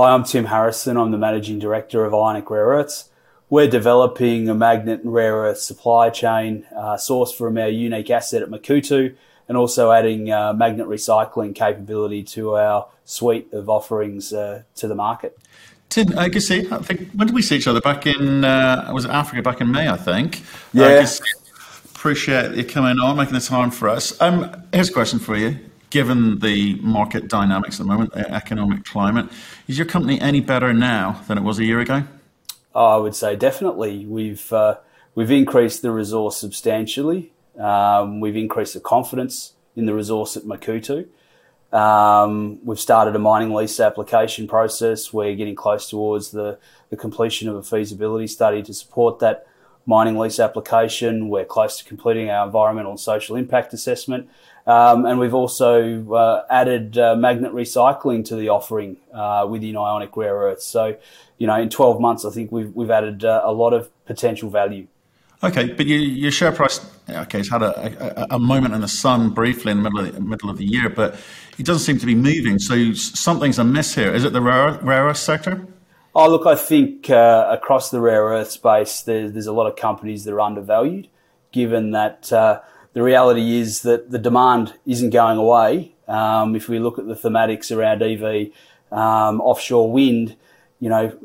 Hi, I'm Tim Harrison. I'm the Managing Director of Ionic Rare Earths. We're developing a magnet and rare earth supply chain uh, sourced from our unique asset at Makuutu and also adding uh, magnet recycling capability to our suite of offerings uh, to the market. Tim, I guess I think when did we see each other? Back in uh, was it Africa? Back in May, I think. Yeah. appreciate you coming on, making the time for us. Um, here's a question for you given the market dynamics at the moment, the economic climate, is your company any better now than it was a year ago? Oh, I would say definitely. We've uh, we've increased the resource substantially. Um, we've increased the confidence in the resource at Makuutu. Um, we've started a mining lease application process. We're getting close towards the, the completion of a feasibility study to support that mining lease application. We're close to completing our environmental and social impact assessment. Um, and we've also uh, added uh, magnet recycling to the offering uh, within Ionic Rare Earths. So, you know, in 12 months, I think we've, we've added uh, a lot of potential value. Okay, but you, your share price, okay, it's had a, a, a, moment in the sun briefly in the middle of the, middle of the year, but it doesn't seem to be moving. So something's amiss here. Is it the rare, rare earth sector? Oh, look, I think uh, across the rare earth space, there's, there's a lot of companies that are undervalued, given that uh, the reality is that the demand isn't going away. Um, if we look at the thematics around EV, um, offshore wind, you know,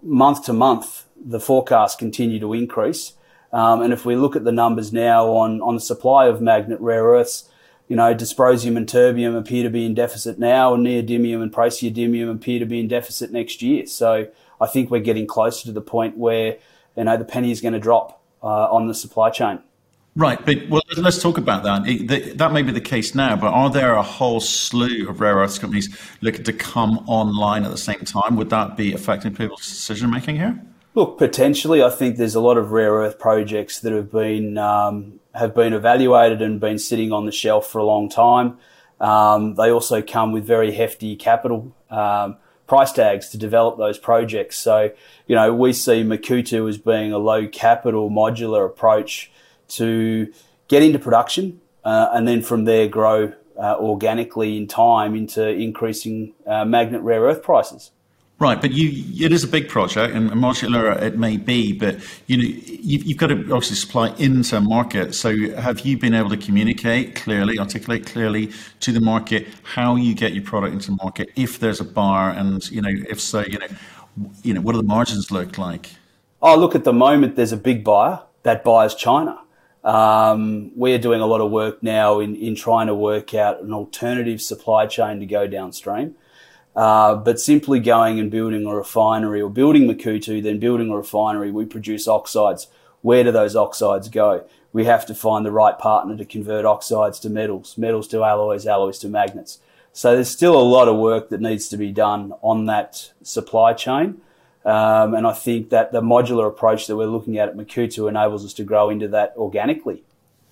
month to month, the forecasts continue to increase. Um, and if we look at the numbers now on, on the supply of magnet rare earths, you know, dysprosium and terbium appear to be in deficit now, and neodymium and praseodymium appear to be in deficit next year. So I think we're getting closer to the point where, you know, the penny is going to drop uh, on the supply chain. Right, but well, let's talk about that. that may be the case now, but are there a whole slew of rare earths companies looking to come online at the same time? Would that be affecting people's decision making here? Look, potentially, I think there's a lot of rare earth projects that have been um, have been evaluated and been sitting on the shelf for a long time. Um, they also come with very hefty capital um, price tags to develop those projects. So, you know, we see Makuutu as being a low capital modular approach to get into production uh, and then from there grow uh, organically in time into increasing uh, magnet rare earth prices. Right, but you, it is a big project, and modular it may be, but you know you've, you've, got to obviously supply into market. So, have you been able to communicate clearly, articulate clearly to the market how you get your product into market, if there's a bar, and you know, if so, you know, you know, what do the margins look like? Oh, look, at the moment, there's a big buyer. That buys China. Um, we're doing a lot of work now in, in trying to work out an alternative supply chain to go downstream. Uh, but simply going and building a refinery or building Makuutu, then building a refinery, we produce oxides. Where do those oxides go? We have to find the right partner to convert oxides to metals, metals to alloys, alloys to magnets. So there's still a lot of work that needs to be done on that supply chain. Um, and I think that the modular approach that we're looking at at Makuutu enables us to grow into that organically.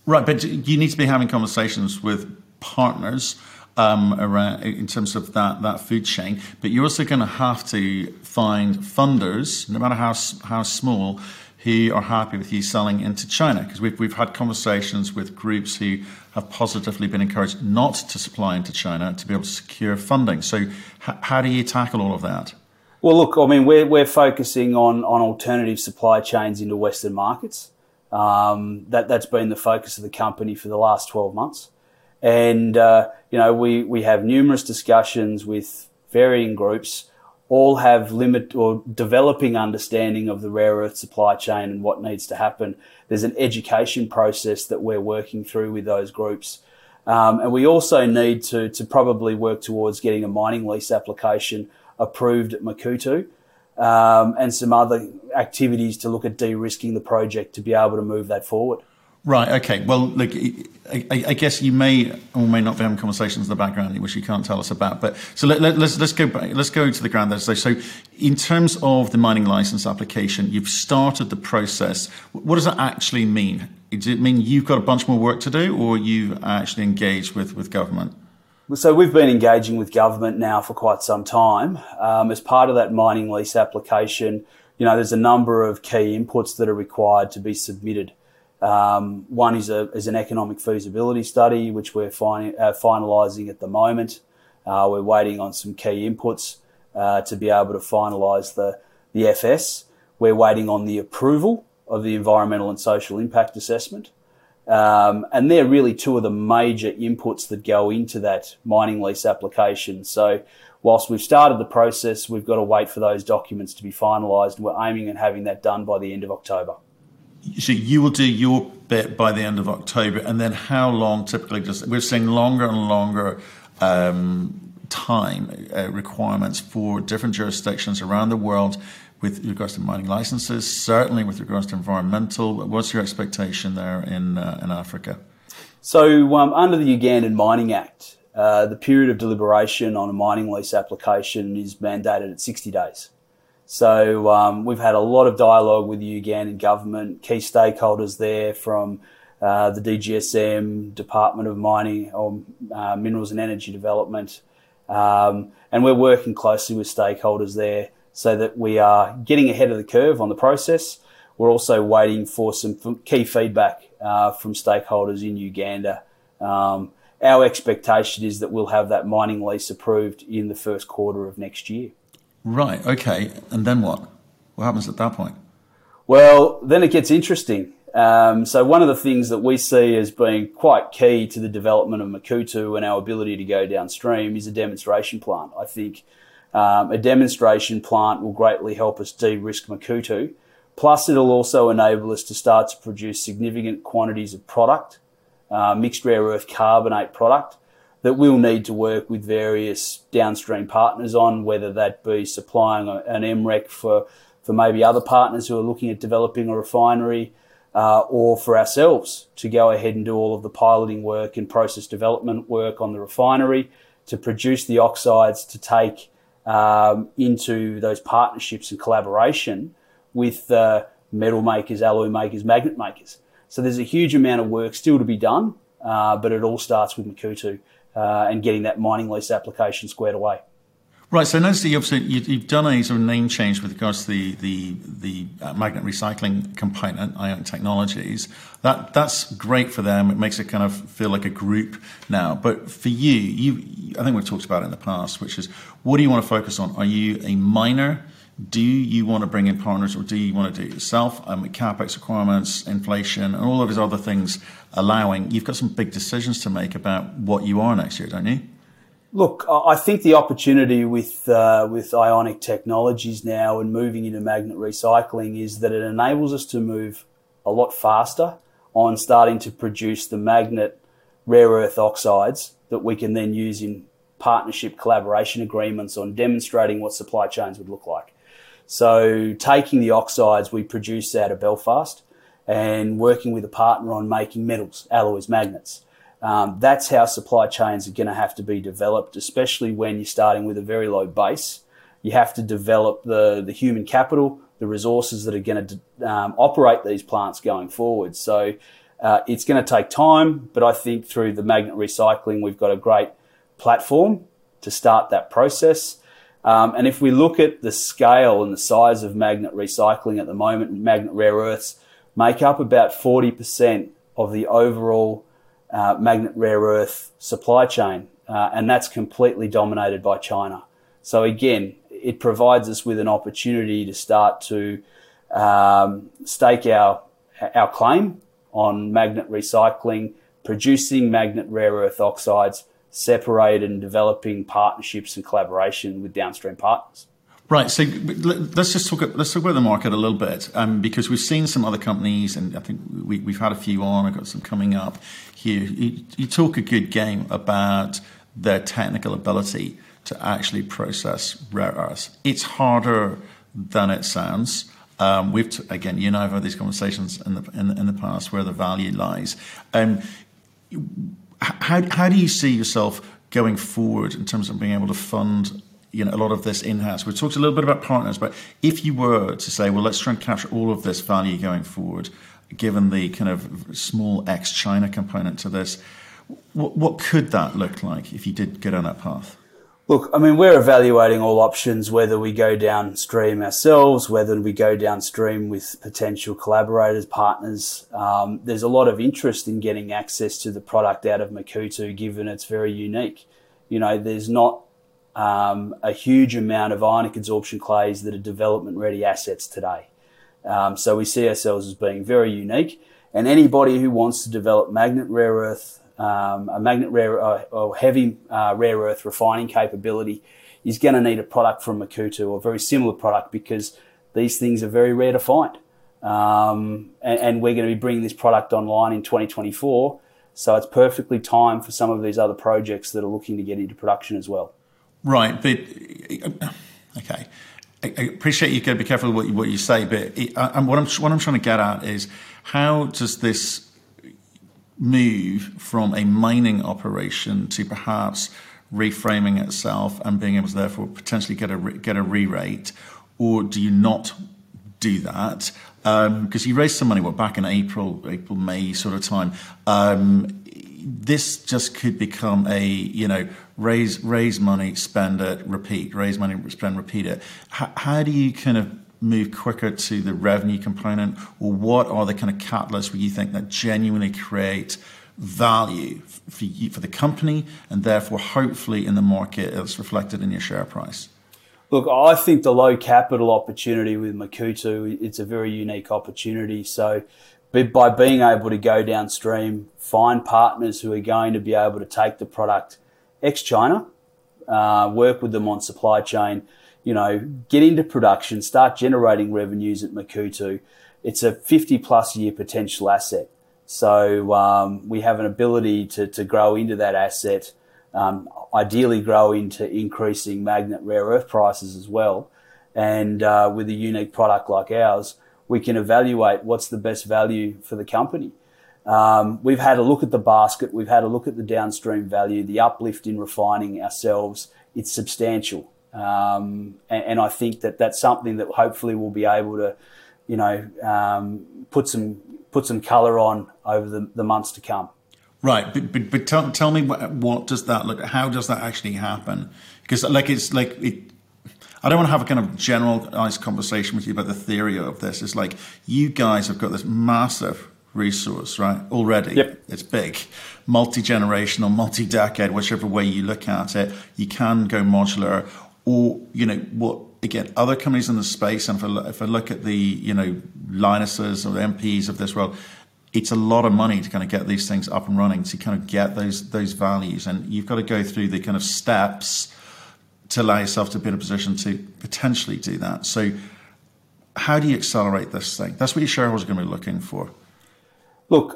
Right, but you need to be having conversations with partners um, around in terms of that that food chain. But you're also going to have to find funders, no matter how how small, who are happy with you selling into China. Because we've we've had conversations with groups who have positively been encouraged not to supply into China to be able to secure funding. So, h- how do you tackle all of that? Well, look, I mean, we're, we're focusing on, on alternative supply chains into Western markets. Um, that, that's been the focus of the company for the last 12 months. And, uh, you know, we, we have numerous discussions with varying groups, all have limit or developing understanding of the rare earth supply chain and what needs to happen. There's an education process that we're working through with those groups. Um, and we also need to, to probably work towards getting a mining lease application approved at Makuutu um, and some other activities to look at de-risking the project to be able to move that forward. Right. Okay. Well, look, I, I, guess you may or may not be having conversations in the background, which you can't tell us about. But so let, us let's, let's go back, let's go to the ground there. So, so, in terms of the mining license application, you've started the process. What does that actually mean? Does it mean you've got a bunch more work to do, or you've actually engaged with with government? So we've been engaging with government now for quite some time. Um, as part of that mining lease application, you know, there's a number of key inputs that are required to be submitted. Um, one is, a, is an economic feasibility study, which we're fin- uh, finalising at the moment. Uh, we're waiting on some key inputs. uh, to be able to finalise the, the FS. We're waiting on the approval of the environmental and social impact assessment. Um, and they're really two of the major inputs that go into that mining lease application. So, whilst we've started the process, we've got to wait for those documents to be finalised. We're aiming at having that done by the end of October. So you will do your bit by the end of October, and then how long typically does we're seeing longer and longer um, time uh, requirements for different jurisdictions around the world with regards to mining licenses, certainly with regards to environmental. What's your expectation there in uh, in Africa? So, um, under the Ugandan Mining Act, uh, the period of deliberation on a mining lease application is mandated at 60 days. So, um, we've had a lot of dialogue with the Ugandan government, key stakeholders there from uh, the DGSM, Department of Mining or uh, Minerals and Energy Development, um, and we're working closely with stakeholders there so that we are getting ahead of the curve on the process. We're also waiting for some key feedback uh, from stakeholders in Uganda. Um, our expectation is that we'll have that mining lease approved in the first quarter of next year. Right, okay. And then what? What happens at that point? Well, then it gets interesting. Um, so, one of the things that we see as being quite key to the development of Makuutu and our ability to go downstream is a demonstration plant. I think um, a demonstration plant will greatly help us de-risk Makuutu. Plus, it'll also enable us to start to produce significant quantities of product, uh, mixed rare earth carbonate product, that we'll need to work with various downstream partners on, whether that be supplying an MREC for, for maybe other partners who are looking at developing a refinery, uh, or for ourselves to go ahead and do all of the piloting work and process development work on the refinery to produce the oxides to take um, into those partnerships and collaboration with uh, metal makers, alloy makers, magnet makers. So there's a huge amount of work still to be done, uh, but it all starts with Makuutu uh, and getting that mining lease application squared away. Right. So notice that you've, you've done a sort of name change with regards to the the, the uh, magnet recycling component, Ionic Technologies. That that's great for them. It makes it kind of feel like a group now. But for you, you I think we've talked about it in the past, which is what do you want to focus on? Are you a miner? Do you want to bring in partners, or do you want to do it yourself? Um, capex requirements, inflation, and all of these other things allowing. You've got some big decisions to make about what you are next year, don't you? Look, I think the opportunity with uh, with ionic technologies now and moving into magnet recycling is that it enables us to move a lot faster on starting to produce the magnet rare earth oxides that we can then use in partnership collaboration agreements on demonstrating what supply chains would look like. So taking the oxides we produce out of Belfast and working with a partner on making metals, alloys, magnets. Um, that's how supply chains are going to have to be developed, especially when you're starting with a very low base. You have to develop the, the human capital, the resources that are going to um, operate these plants going forward. So uh, it's going to take time, but I think through the magnet recycling, we've got a great platform to start that process. Um, and if we look at the scale and the size of magnet recycling at the moment, magnet rare earths make up about 40% of the overall uh, magnet rare earth supply chain, uh, and that's completely dominated by China. So again, it provides us with an opportunity to start to um, stake our our claim on magnet recycling, producing magnet rare earth oxides, separated and developing partnerships and collaboration with downstream partners. Right. So let's just talk. Let's talk about the market a little bit, um, because we've seen some other companies, and I think we, have had a few on. I've got some coming up here. You, you, talk a good game about their technical ability to actually process rare earths. It's harder than it sounds. Um, we've t- again, you and I have had these conversations in the in, in the past where the value lies. Um, how how do you see yourself going forward in terms of being able to fund you know a lot of this in-house. We talked a little bit about partners, but if you were to say, well, let's try and capture all of this value going forward, given the kind of small ex-China component to this, what, what could that look like if you did go down that path? Look, I mean, we're evaluating all options, whether we go downstream ourselves, whether we go downstream with potential collaborators, partners. Um, there's a lot of interest in getting access to the product out of Makuutu, given it's very unique. You know, there's not um, a huge amount of ionic adsorption clays that are development ready assets today. Um, so we see ourselves as being very unique. And anybody who wants to develop magnet rare earth, um, a magnet rare uh, or heavy uh, rare earth refining capability is going to need a product from Makuutu or a very similar product because these things are very rare to find. Um, and, and, we're going to be bringing this product online in 2024. So it's perfectly timed for some of these other projects that are looking to get into production as well. Right, but okay. I, appreciate you got to be careful what you, what you say, but it, I, what I'm what I'm trying to get at is how does this move from a mining operation to perhaps reframing itself and being able to therefore potentially get a get a re-rate, or do you not do that? Because um, you raised some money, what back in April, April May sort of time. Um, this just could become a you know raise raise money, spend it, repeat, raise money, spend, repeat it. H- how do you kind of move quicker to the revenue component, or what are the kind of catalysts where you think that genuinely create value for you, for the company, and therefore hopefully in the market it's reflected in your share price? Look, I think the low capital opportunity with Makuutu, it's a very unique opportunity. So, by being able to go downstream, find partners who are going to be able to take the product ex China, uh, work with them on supply chain, you know, get into production, start generating revenues at Makuutu. It's a 50 plus year potential asset. So um, we have an ability to, to grow into that asset, um, ideally grow into increasing magnet rare earth prices as well. And uh, with a unique product like ours, we can evaluate what's the best value for the company. Um, we've had a look at the basket, we've had a look at the downstream value, the uplift in refining ourselves. It's substantial. Um, and, and, I think that that's something that hopefully we'll be able to, you know, um, put some put some colour on over the, the months to come. Right, but but, but tell, tell me what, what does that look? How does that actually happen? Because like it's like it, I don't want to have a kind of generalized conversation with you about the theory of this. It's like you guys have got this massive resource, right? Already, yep. it's big, multi generational, multi decade, whichever way you look at it. You can go modular, or you know what? Again, other companies in the space, and if I, if I look at the you know Lynases or the MPs of this world, it's a lot of money to kind of get these things up and running to kind of get those those values, and you've got to go through the kind of steps to allow yourself to be in a position to potentially do that. So, how do you accelerate this thing? That's what your shareholders are going to be looking for. Look,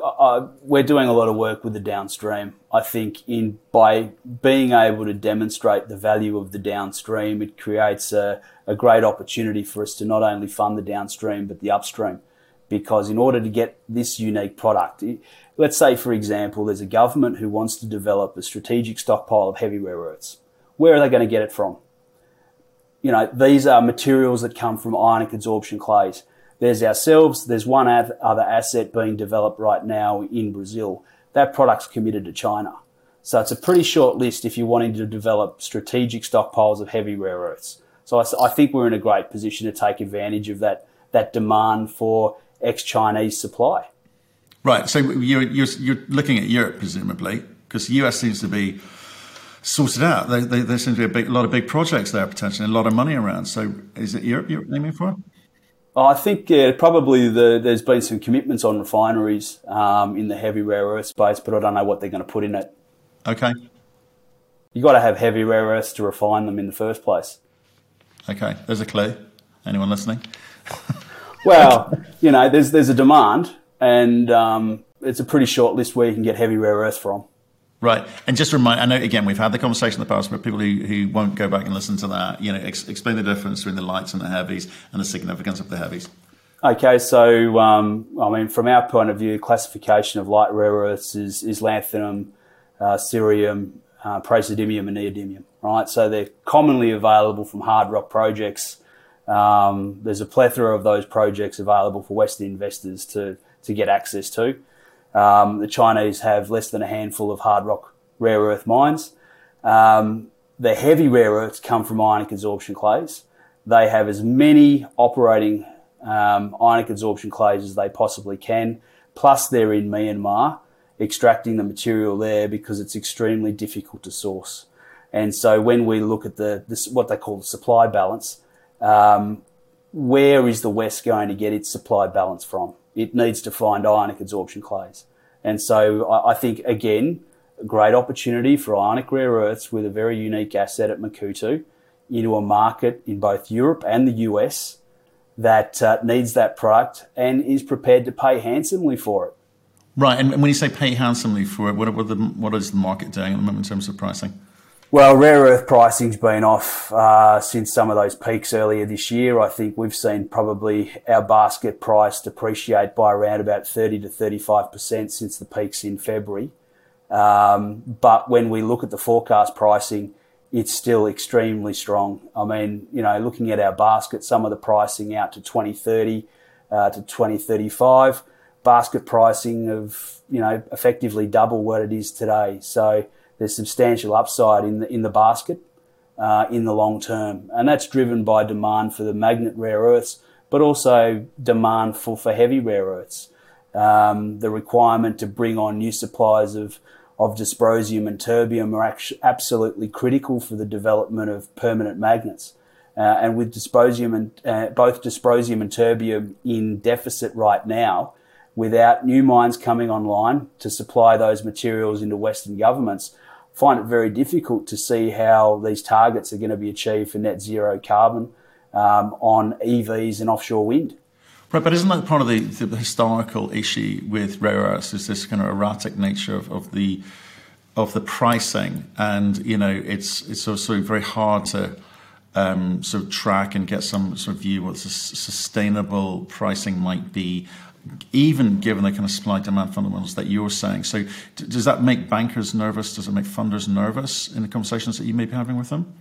we're doing a lot of work with the downstream. I think in by being able to demonstrate the value of the downstream, it creates a, a great opportunity for us to not only fund the downstream but the upstream. Because in order to get this unique product, let's say for example, there's a government who wants to develop a strategic stockpile of heavy rare earths. Where are they going to get it from? You know, these are materials that come from ionic adsorption clays there's ourselves. There's one other asset being developed right now in Brazil. That product's committed to China. So it's a pretty short list if you're wanting to develop strategic stockpiles of heavy rare earths. So I, think we're in a great position to take advantage of that, that demand for ex-Chinese supply. Right. So you're, you're, you're looking at Europe, presumably, because the US seems to be sorted out. There, there, there seems to be a, big, a lot of big projects there potentially, and a lot of money around. So is it Europe you're aiming for? I think uh, probably the, there's been some commitments on refineries um, in the heavy rare earth space, but I don't know what they're going to put in it. Okay. You've got to have heavy rare earths to refine them in the first place. Okay, there's a clue. Anyone listening? well, you know, there's there's a demand, and um, it's a pretty short list where you can get heavy rare earths from. Right, and just remind. I know again we've had the conversation in the past, but people who, who won't go back and listen to that, you know, ex- explain the difference between the lights and the heavies and the significance of the heavies. Okay, so um, I mean, from our point of view, classification of light rare earths is, is lanthanum, uh, cerium, uh, praseodymium, and neodymium. Right, so they're commonly available from hard rock projects. Um, there's a plethora of those projects available for Western investors to to get access to. Um, the Chinese have less than a handful of hard rock rare earth mines. Um, the heavy rare earths come from ionic adsorption clays. They have as many operating um, ionic adsorption clays as they possibly can. Plus, they're in Myanmar, extracting the material there because it's extremely difficult to source. And so when we look at the this, what they call the supply balance, um, where is the West going to get its supply balance from? It needs to find ionic adsorption clays. And so I, I think again, a great opportunity for ionic rare earths with a very unique asset at Makuutu into a market in both Europe and the US that uh, needs that product and is prepared to pay handsomely for it. Right, and when you say pay handsomely for it, what, the, what is the market doing at the moment in terms of pricing? Well, rare earth pricing's been off uh, since some of those peaks earlier this year. I think we've seen probably our basket price depreciate by around about 30 to 35% since the peaks in February. Um, but when we look at the forecast pricing, it's still extremely strong. I mean, you know, looking at our basket, some of the pricing out to 2030 uh, to 2035, basket pricing of, you know, effectively double what it is today. So there's substantial upside in the, in the basket uh, in the long term. And that's driven by demand for the magnet rare earths, but also demand for, for heavy rare earths. Um, the requirement to bring on new supplies of of dysprosium and terbium are absolutely critical for the development of permanent magnets. Uh, and with dysprosium and uh, both dysprosium and terbium in deficit right now, without new mines coming online to supply those materials into Western governments, find it very difficult to see how these targets are going to be achieved for net zero carbon um, on EVs and offshore wind. Right, but isn't that part of the, the historical issue with rare earths? Is this kind of erratic nature of, of the of the pricing, and you know, it's it's also very hard to um, sort of track and get some sort of view what sustainable pricing might be, even given the kind of supply demand fundamentals that you're saying. So, d- does that make bankers nervous? Does it make funders nervous in the conversations that you may be having with them?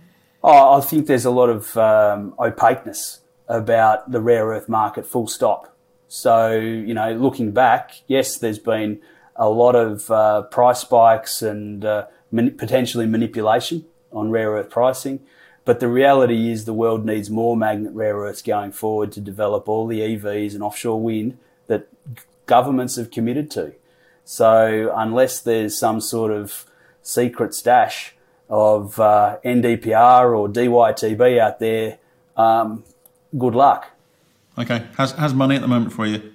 Oh, I think there's a lot of um, opaqueness about the rare earth market, full stop. So, you know, looking back, yes, there's been a lot of uh, price spikes and uh, potentially manipulation on rare earth pricing. But the reality is the world needs more magnet rare earths going forward to develop all the EVs and offshore wind that governments have committed to. So unless there's some sort of secret stash of uh, NdPr or DyTb out there, um, good luck. Okay. How's, how's money at the moment for you?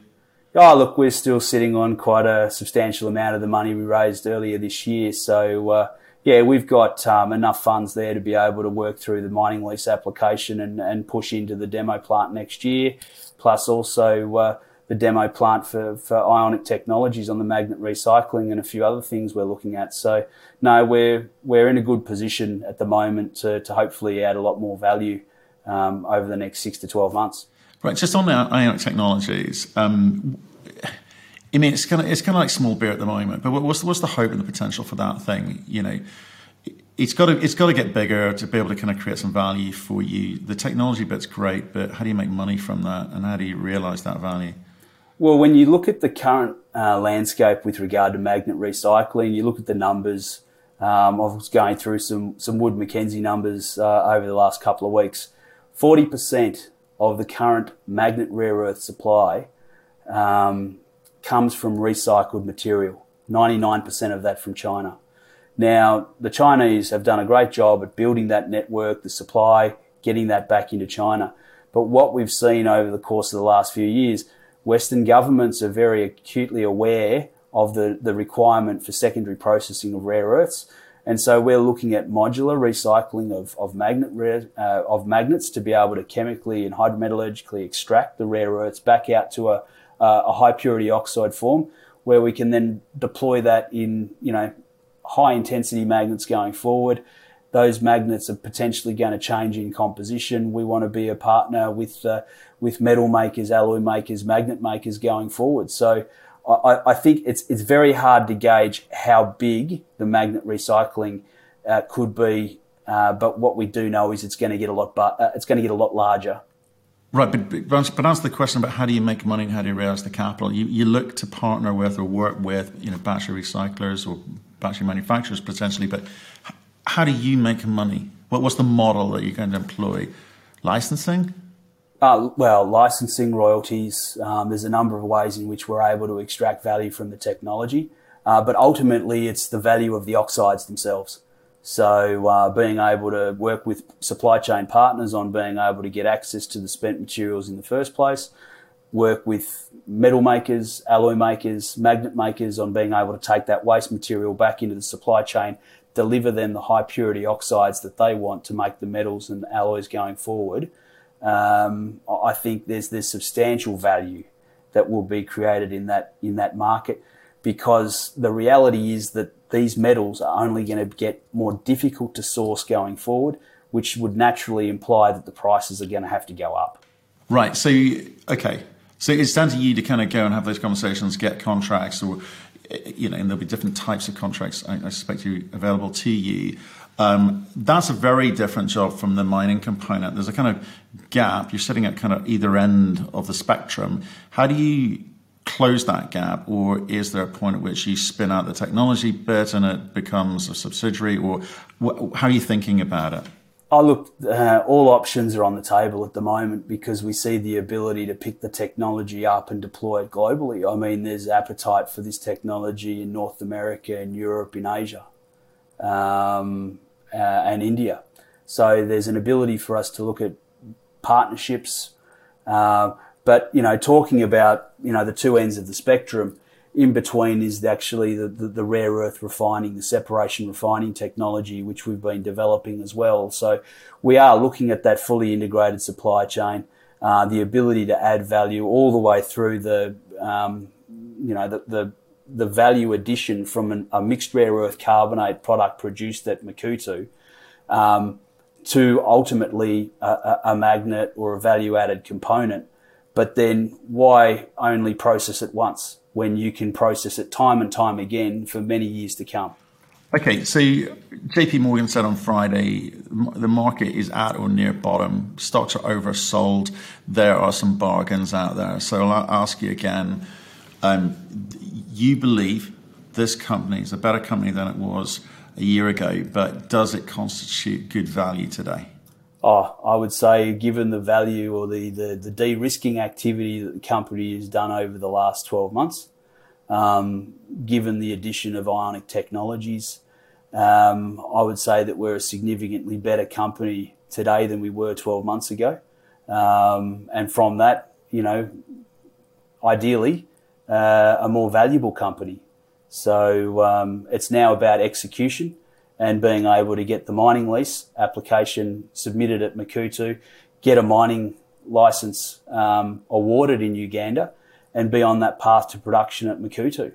Oh, look, we're still sitting on quite a substantial amount of the money we raised earlier this year. So, uh, yeah, we've got um, enough funds there to be able to work through the mining lease application and, and push into the demo plant next year, plus also uh, the demo plant for, for ionic technologies on the magnet recycling and a few other things we're looking at. So, no, we're, we're in a good position at the moment to, to hopefully add a lot more value um, over the next six to 12 months. Right, just on ionic technologies, um, I mean, it's kind of it's kind of like small beer at the moment. But what's what's the hope and the potential for that thing? You know, it's got to it's got to get bigger to be able to kind of create some value for you. The technology bit's great, but how do you make money from that, and how do you realise that value? Well, when you look at the current uh, landscape with regard to magnet recycling, you look at the numbers. Um, I was going through some some Wood Mackenzie numbers uh, over the last couple of weeks 40% of the current magnet rare earth supply um, comes from recycled material, 99% of that from China. Now, the Chinese have done a great job at building that network, the supply, getting that back into China. But what we've seen over the course of the last few years, Western governments are very acutely aware of the, the requirement for secondary processing of rare earths. And so we're looking at modular recycling of, of magnet uh, of magnets to be able to chemically and hydrometallurgically extract the rare earths back out to a, uh, a high purity oxide form, where we can then deploy that in you know high intensity magnets going forward. Those magnets are potentially going to change in composition. We want to be a partner with uh, with metal makers, alloy makers, magnet makers going forward. So I, I, think it's it's very hard to gauge how big the magnet recycling uh, could be, uh, but what we do know is it's going to get a lot, but uh, it's going to get a lot larger. Right, but, but, answer the question about how do you make money and how do you raise the capital? You, you look to partner with or work with you know battery recyclers or battery manufacturers potentially, but how do you make money? What was the model that you're going to employ? Licensing? Uh, well, licensing, royalties. Um, there's a number of ways in which we're able to extract value from the technology, uh, but ultimately it's the value of the oxides themselves. So uh, being able to work with supply chain partners on being able to get access to the spent materials in the first place, work with metal makers, alloy makers, magnet makers on being able to take that waste material back into the supply chain, deliver them the high purity oxides that they want to make the metals and alloys going forward. Um, I think there's there's substantial value that will be created in that in that market because the reality is that these metals are only going to get more difficult to source going forward, which would naturally imply that the prices are going to have to go up. Right. So, okay. So it's down to you to kind of go and have those conversations, get contracts, or you know, and there'll be different types of contracts. I, I suspect you available to you. Um, that's a very different job from the mining component. There's a kind of gap. You're sitting at kind of either end of the spectrum. How do you close that gap, or is there a point at which you spin out the technology bit and it becomes a subsidiary, or wh- how are you thinking about it? I look, uh, all options are on the table at the moment because we see the ability to pick the technology up and deploy it globally. I mean, there's appetite for this technology in North America, in Europe, in Asia, um, uh, and India. So there's an ability for us to look at partnerships. Uh, but you know, talking about you know the two ends of the spectrum, in between is actually the, the, the, rare earth refining, the separation refining technology, which we've been developing as well. So we are looking at that fully integrated supply chain, uh, the ability to add value all the way through the um, you know the, the the value addition from an, a mixed rare earth carbonate product produced at Makuutu um, to ultimately a, a, magnet or a value added component but then why only process it once when you can process it time and time again for many years to come? Okay, so JP Morgan said on Friday the market is at or near bottom. Stocks are oversold. There are some bargains out there. So I'll ask you again um, you believe this company is a better company than it was a year ago, but does it constitute good value today? Oh, I would say, given the value or the, the, the de risking activity that the company has done over the last 12 months, um, given the addition of ionic technologies, um, I would say that we're a significantly better company today than we were 12 months ago. Um, and from that, you know, ideally, uh, a more valuable company. So um, it's now about execution and being able to get the mining lease application submitted at Makuutu, get a mining license um, awarded in Uganda, and be on that path to production at Makuutu.